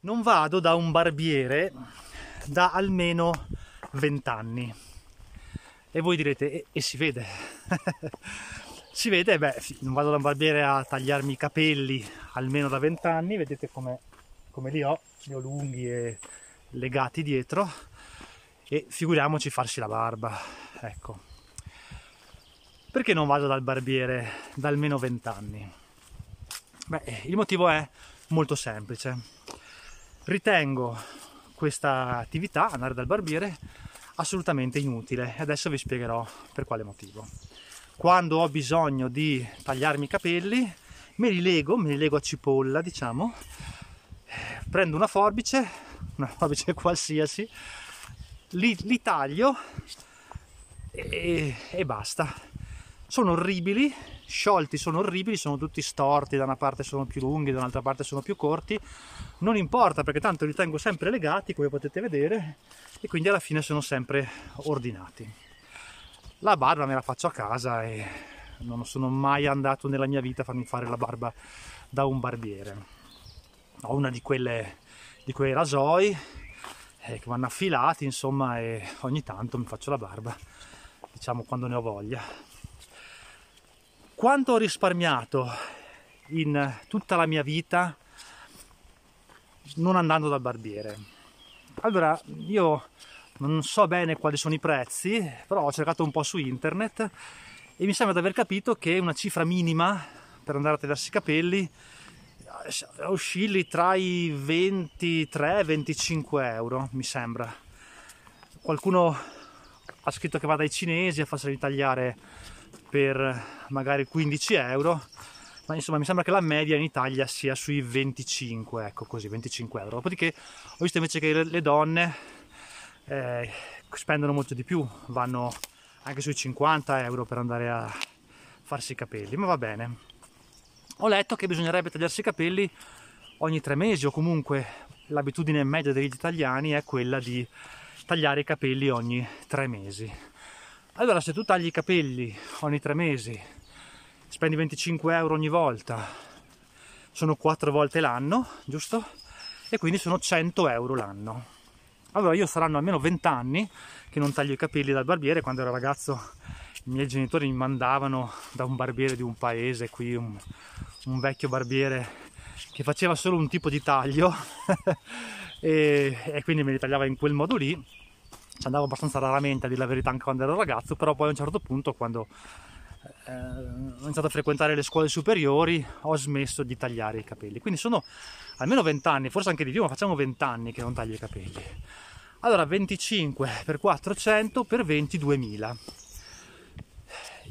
non vado da un barbiere da almeno 20 anni. E voi direte, e, e si vede. si vede, beh, non vado da un barbiere a tagliarmi i capelli almeno da 20 anni, vedete come, come li ho, li ho lunghi e legati dietro. E figuriamoci farsi la barba, ecco. Perché non vado dal barbiere da almeno 20 anni? Beh, il motivo è molto semplice Ritengo questa attività, andare dal barbiere, assolutamente inutile e adesso vi spiegherò per quale motivo. Quando ho bisogno di tagliarmi i capelli, me li lego, me li lego a cipolla, diciamo, prendo una forbice, una forbice qualsiasi, li, li taglio e, e basta. Sono orribili, sciolti sono orribili, sono tutti storti, da una parte sono più lunghi, da un'altra parte sono più corti, non importa perché tanto li tengo sempre legati come potete vedere e quindi alla fine sono sempre ordinati. La barba me la faccio a casa e non sono mai andato nella mia vita a farmi fare la barba da un barbiere. Ho una di quelle di quei rasoi eh, che vanno affilati insomma e ogni tanto mi faccio la barba diciamo quando ne ho voglia quanto ho risparmiato in tutta la mia vita non andando dal barbiere. Allora, io non so bene quali sono i prezzi, però ho cercato un po' su internet e mi sembra di aver capito che una cifra minima per andare a tagliarsi i capelli oscilli tra i 23 e 25 euro, mi sembra. Qualcuno ha scritto che va dai cinesi a farsi tagliare per magari 15 euro ma insomma mi sembra che la media in Italia sia sui 25 ecco così 25 euro. Dopodiché ho visto invece che le donne eh, spendono molto di più vanno anche sui 50 euro per andare a farsi i capelli ma va bene. Ho letto che bisognerebbe tagliarsi i capelli ogni tre mesi o comunque l'abitudine media degli italiani è quella di tagliare i capelli ogni tre mesi allora, se tu tagli i capelli ogni tre mesi, spendi 25 euro ogni volta, sono quattro volte l'anno, giusto? E quindi sono 100 euro l'anno. Allora, io saranno almeno 20 anni che non taglio i capelli dal barbiere. Quando ero ragazzo, i miei genitori mi mandavano da un barbiere di un paese, qui un, un vecchio barbiere che faceva solo un tipo di taglio e, e quindi me li tagliava in quel modo lì ci andavo abbastanza raramente a dire la verità anche quando ero ragazzo, però poi a un certo punto quando eh, ho iniziato a frequentare le scuole superiori ho smesso di tagliare i capelli. Quindi sono almeno 20 anni, forse anche di più, ma facciamo 20 anni che non taglio i capelli. Allora 25 per 400 per 22.000.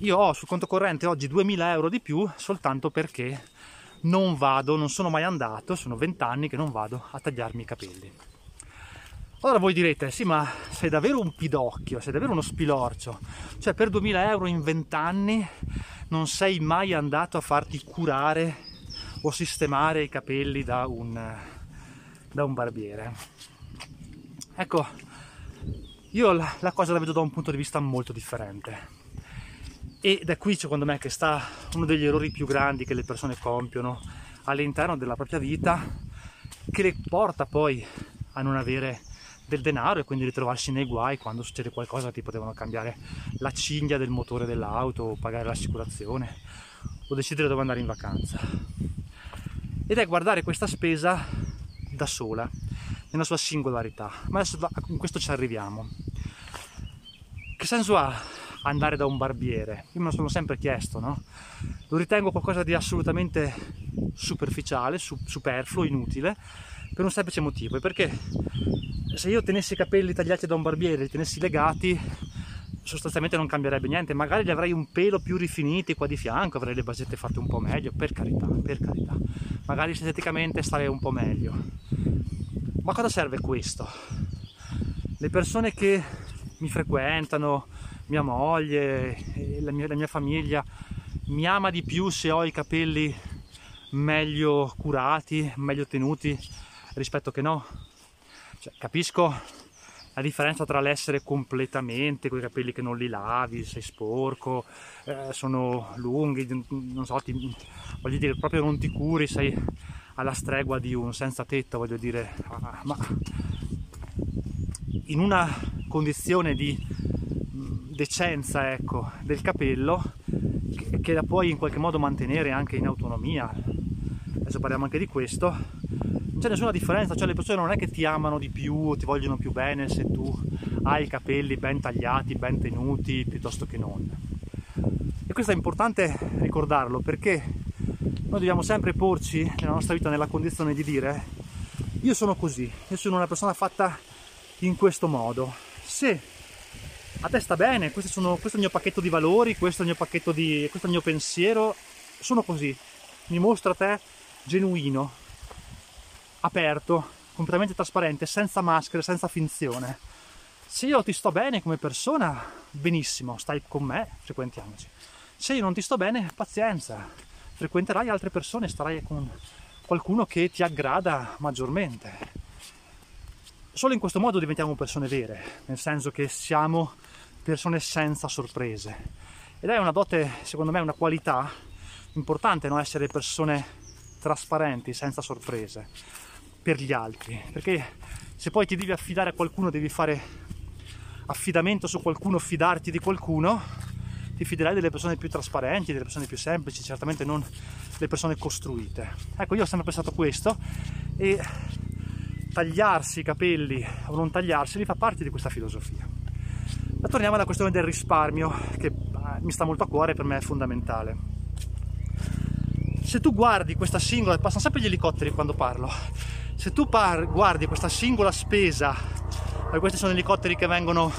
Io ho sul conto corrente oggi 2000 euro di più soltanto perché non vado, non sono mai andato, sono 20 anni che non vado a tagliarmi i capelli. Ora voi direte, sì ma sei davvero un pidocchio, sei davvero uno spilorcio, cioè per 2000 euro in 20 anni non sei mai andato a farti curare o sistemare i capelli da un, da un barbiere. Ecco, io la, la cosa la vedo da un punto di vista molto differente. Ed è qui secondo me che sta uno degli errori più grandi che le persone compiono all'interno della propria vita, che le porta poi a non avere del denaro e quindi ritrovarsi nei guai quando succede qualcosa tipo devono cambiare la cinghia del motore dell'auto o pagare l'assicurazione o decidere dove andare in vacanza. Ed è guardare questa spesa da sola nella sua singolarità. Ma adesso in questo ci arriviamo. Che senso ha andare da un barbiere? Io me lo sono sempre chiesto no? lo ritengo qualcosa di assolutamente superficiale superfluo inutile per un semplice motivo perché se io tenessi i capelli tagliati da un barbiere, li tenessi legati, sostanzialmente non cambierebbe niente, magari li avrei un pelo più rifiniti qua di fianco, avrei le basette fatte un po' meglio, per carità, per carità. Magari esteticamente starei un po' meglio. Ma cosa serve questo? Le persone che mi frequentano, mia moglie, la mia, la mia famiglia, mi ama di più se ho i capelli meglio curati, meglio tenuti rispetto che no? Cioè, capisco la differenza tra l'essere completamente con i capelli che non li lavi, sei sporco, eh, sono lunghi, non so, ti, voglio dire, proprio non ti curi, sei alla stregua di un senza tetto, voglio dire, ah, ma in una condizione di decenza ecco, del capello che, che la puoi in qualche modo mantenere anche in autonomia. Adesso parliamo anche di questo. Non c'è nessuna differenza, cioè le persone non è che ti amano di più o ti vogliono più bene se tu hai i capelli ben tagliati, ben tenuti, piuttosto che non. E questo è importante ricordarlo perché noi dobbiamo sempre porci nella nostra vita nella condizione di dire io sono così, io sono una persona fatta in questo modo. Se a te sta bene, sono, questo è il mio pacchetto di valori, questo è il mio pacchetto di. questo è il mio pensiero, sono così. Mi mostra te genuino, aperto, completamente trasparente, senza maschere, senza finzione. Se io ti sto bene come persona, benissimo, stai con me, frequentiamoci. Se io non ti sto bene, pazienza, frequenterai altre persone, starai con qualcuno che ti aggrada maggiormente. Solo in questo modo diventiamo persone vere, nel senso che siamo persone senza sorprese. Ed è una dote, secondo me, una qualità importante no? essere persone trasparenti, senza sorprese per gli altri, perché se poi ti devi affidare a qualcuno, devi fare affidamento su qualcuno, fidarti di qualcuno, ti fiderai delle persone più trasparenti, delle persone più semplici, certamente non le persone costruite. Ecco, io ho sempre pensato questo e tagliarsi i capelli o non tagliarseli fa parte di questa filosofia. Ma torniamo alla questione del risparmio, che ah, mi sta molto a cuore e per me è fondamentale. Se tu guardi questa singola, passano sempre gli elicotteri quando parlo, se tu par- guardi questa singola spesa, perché questi sono elicotteri che vengono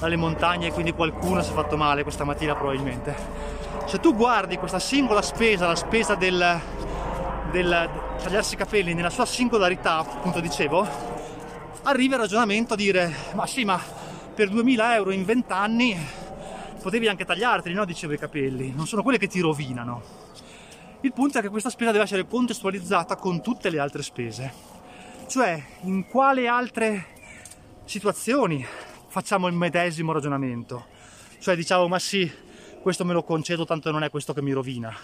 dalle montagne e quindi qualcuno si è fatto male questa mattina probabilmente, se tu guardi questa singola spesa, la spesa del, del tagliarsi i capelli nella sua singolarità, appunto dicevo, arrivi al ragionamento a dire, ma sì, ma per 2000 euro in 20 anni potevi anche tagliarteli, no? Dicevo i capelli, non sono quelle che ti rovinano. Il punto è che questa spesa deve essere contestualizzata con tutte le altre spese. Cioè, in quale altre situazioni facciamo il medesimo ragionamento? Cioè, diciamo, ma sì, questo me lo concedo, tanto non è questo che mi rovina.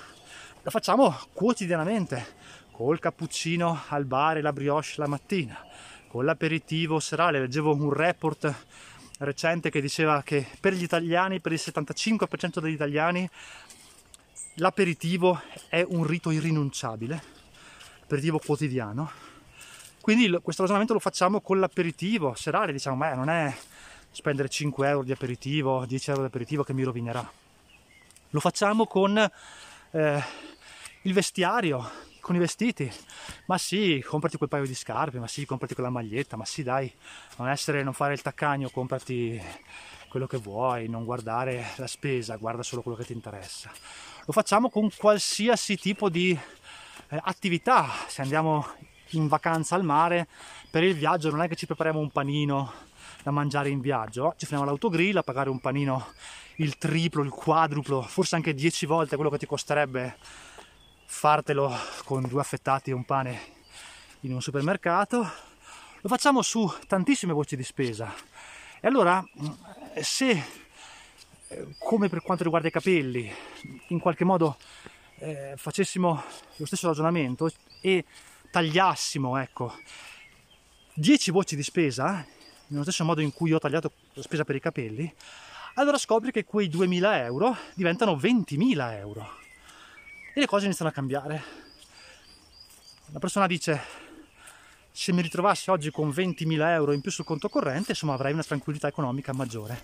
Lo facciamo quotidianamente, col cappuccino al bar e la brioche la mattina, con l'aperitivo serale. Leggevo un report recente che diceva che per gli italiani, per il 75% degli italiani, l'aperitivo è un rito irrinunciabile, aperitivo quotidiano. Quindi questo ragionamento lo facciamo con l'aperitivo serale, diciamo, ma non è spendere 5 euro di aperitivo, 10 euro di aperitivo che mi rovinerà. Lo facciamo con eh, il vestiario, con i vestiti. Ma sì, comprati quel paio di scarpe, ma sì, comprati quella maglietta, ma sì, dai, non essere, non fare il taccagno, comprati quello che vuoi, non guardare la spesa, guarda solo quello che ti interessa. Lo facciamo con qualsiasi tipo di eh, attività. Se andiamo in vacanza al mare, per il viaggio non è che ci prepariamo un panino da mangiare in viaggio, ci fermiamo all'autogrill a pagare un panino il triplo, il quadruplo, forse anche dieci volte quello che ti costerebbe fartelo con due affettati e un pane in un supermercato, lo facciamo su tantissime voci di spesa. E allora, se come per quanto riguarda i capelli, in qualche modo eh, facessimo lo stesso ragionamento e tagliassimo, ecco, 10 voci di spesa, nello stesso modo in cui ho tagliato la spesa per i capelli, allora scopri che quei 2000 euro diventano 20.000 euro e le cose iniziano a cambiare. La persona dice, se mi ritrovassi oggi con 20.000 euro in più sul conto corrente, insomma avrei una tranquillità economica maggiore.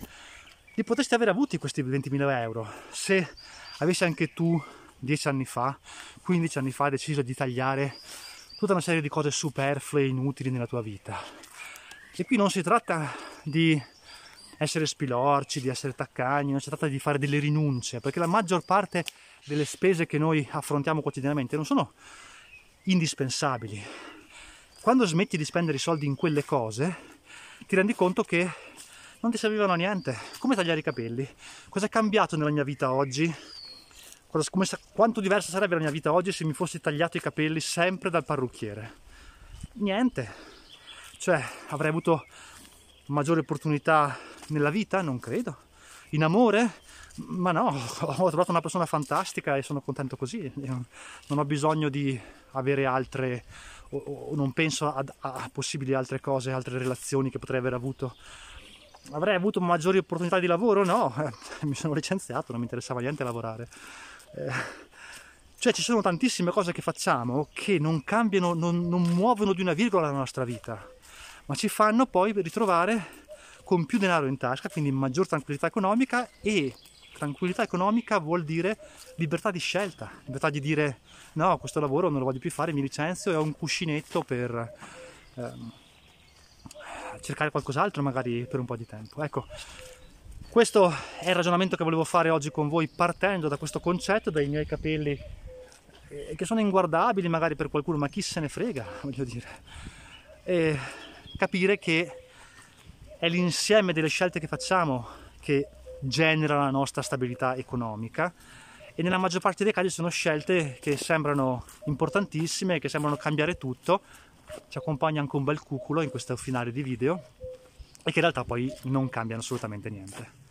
Li potresti aver avuti questi 20.000 euro se avessi anche tu 10 anni fa, 15 anni fa deciso di tagliare tutta una serie di cose superflue e inutili nella tua vita. E qui non si tratta di essere spilorci, di essere taccagni, non si tratta di fare delle rinunce, perché la maggior parte delle spese che noi affrontiamo quotidianamente non sono indispensabili. Quando smetti di spendere i soldi in quelle cose, ti rendi conto che non ti servivano a niente. Come tagliare i capelli? Cosa è cambiato nella mia vita oggi? Cosa, come, quanto diversa sarebbe la mia vita oggi se mi fossi tagliato i capelli sempre dal parrucchiere? Niente. Cioè, avrei avuto maggiori opportunità nella vita? Non credo in amore? Ma no, ho trovato una persona fantastica e sono contento così. Non ho bisogno di avere altre, o, non penso a, a possibili altre cose, altre relazioni che potrei aver avuto. Avrei avuto maggiori opportunità di lavoro? No, mi sono licenziato, non mi interessava niente lavorare. Eh, cioè ci sono tantissime cose che facciamo che non cambiano, non, non muovono di una virgola la nostra vita, ma ci fanno poi ritrovare con più denaro in tasca, quindi maggior tranquillità economica e tranquillità economica vuol dire libertà di scelta, libertà di dire no, questo lavoro non lo voglio più fare, mi licenzio e ho un cuscinetto per ehm, cercare qualcos'altro magari per un po' di tempo. Ecco, questo è il ragionamento che volevo fare oggi con voi partendo da questo concetto, dai miei capelli eh, che sono inguardabili magari per qualcuno, ma chi se ne frega, voglio dire. E capire che è l'insieme delle scelte che facciamo che genera la nostra stabilità economica e nella maggior parte dei casi sono scelte che sembrano importantissime, che sembrano cambiare tutto. Ci accompagna anche un bel cuculo in questo finale di video e che in realtà poi non cambiano assolutamente niente.